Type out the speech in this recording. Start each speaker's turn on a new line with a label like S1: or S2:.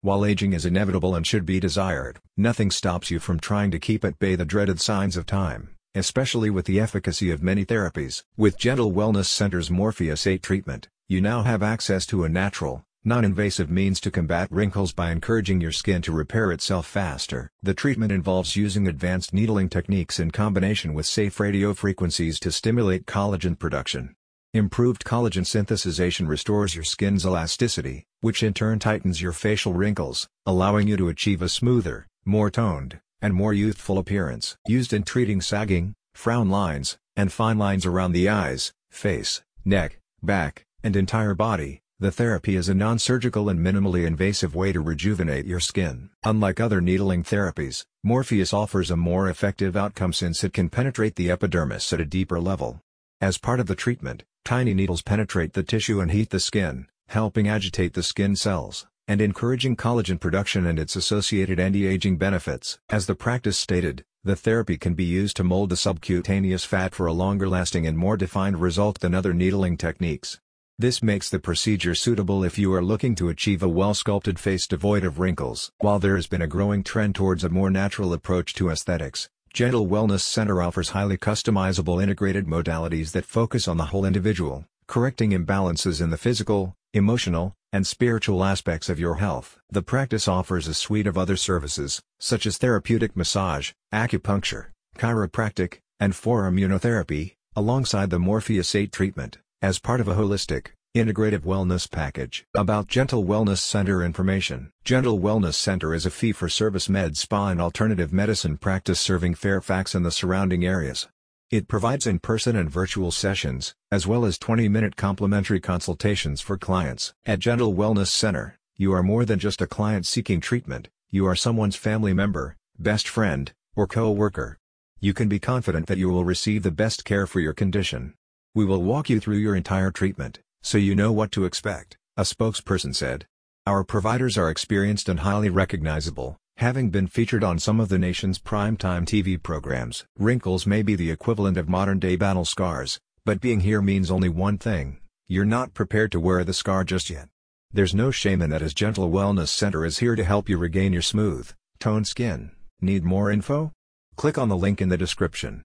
S1: While aging is inevitable and should be desired, nothing stops you from trying to keep at bay the dreaded signs of time, especially with the efficacy of many therapies. With Gentle Wellness Center's Morpheus 8 treatment, you now have access to a natural, non-invasive means to combat wrinkles by encouraging your skin to repair itself faster. The treatment involves using advanced needling techniques in combination with safe radio frequencies to stimulate collagen production. Improved collagen synthesization restores your skin's elasticity, which in turn tightens your facial wrinkles, allowing you to achieve a smoother, more toned, and more youthful appearance. Used in treating sagging, frown lines, and fine lines around the eyes, face, neck, back, and entire body, the therapy is a non-surgical and minimally invasive way to rejuvenate your skin. Unlike other needling therapies, Morpheus offers a more effective outcome since it can penetrate the epidermis at a deeper level. As part of the treatment, tiny needles penetrate the tissue and heat the skin, helping agitate the skin cells, and encouraging collagen production and its associated anti-aging benefits. As the practice stated, the therapy can be used to mold the subcutaneous fat for a longer lasting and more defined result than other needling techniques. This makes the procedure suitable if you are looking to achieve a well-sculpted face devoid of wrinkles. While there has been a growing trend towards a more natural approach to aesthetics, Gentle Wellness Center offers highly customizable integrated modalities that focus on the whole individual, correcting imbalances in the physical, emotional, and spiritual aspects of your health. The practice offers a suite of other services, such as therapeutic massage, acupuncture, chiropractic, and forearm immunotherapy, alongside the Morpheus 8 treatment as part of a holistic, integrative wellness package. About Gentle Wellness Center information. Gentle Wellness Center is a fee-for-service med spa and alternative medicine practice serving Fairfax and the surrounding areas. It provides in-person and virtual sessions, as well as 20-minute complimentary consultations for clients. At Gentle Wellness Center, you are more than just a client seeking treatment, you are someone's family member, best friend, or co-worker. You can be confident that you will receive the best care for your condition. We will walk you through your entire treatment, so you know what to expect, a spokesperson said. Our providers are experienced and highly recognizable, having been featured on some of the nation's primetime TV programs. Wrinkles may be the equivalent of modern-day battle scars, but being here means only one thing, you're not prepared to wear the scar just yet. There's no shame in that as Gentle Wellness Center is here to help you regain your smooth, toned skin. Need more info? Click on the link in the description.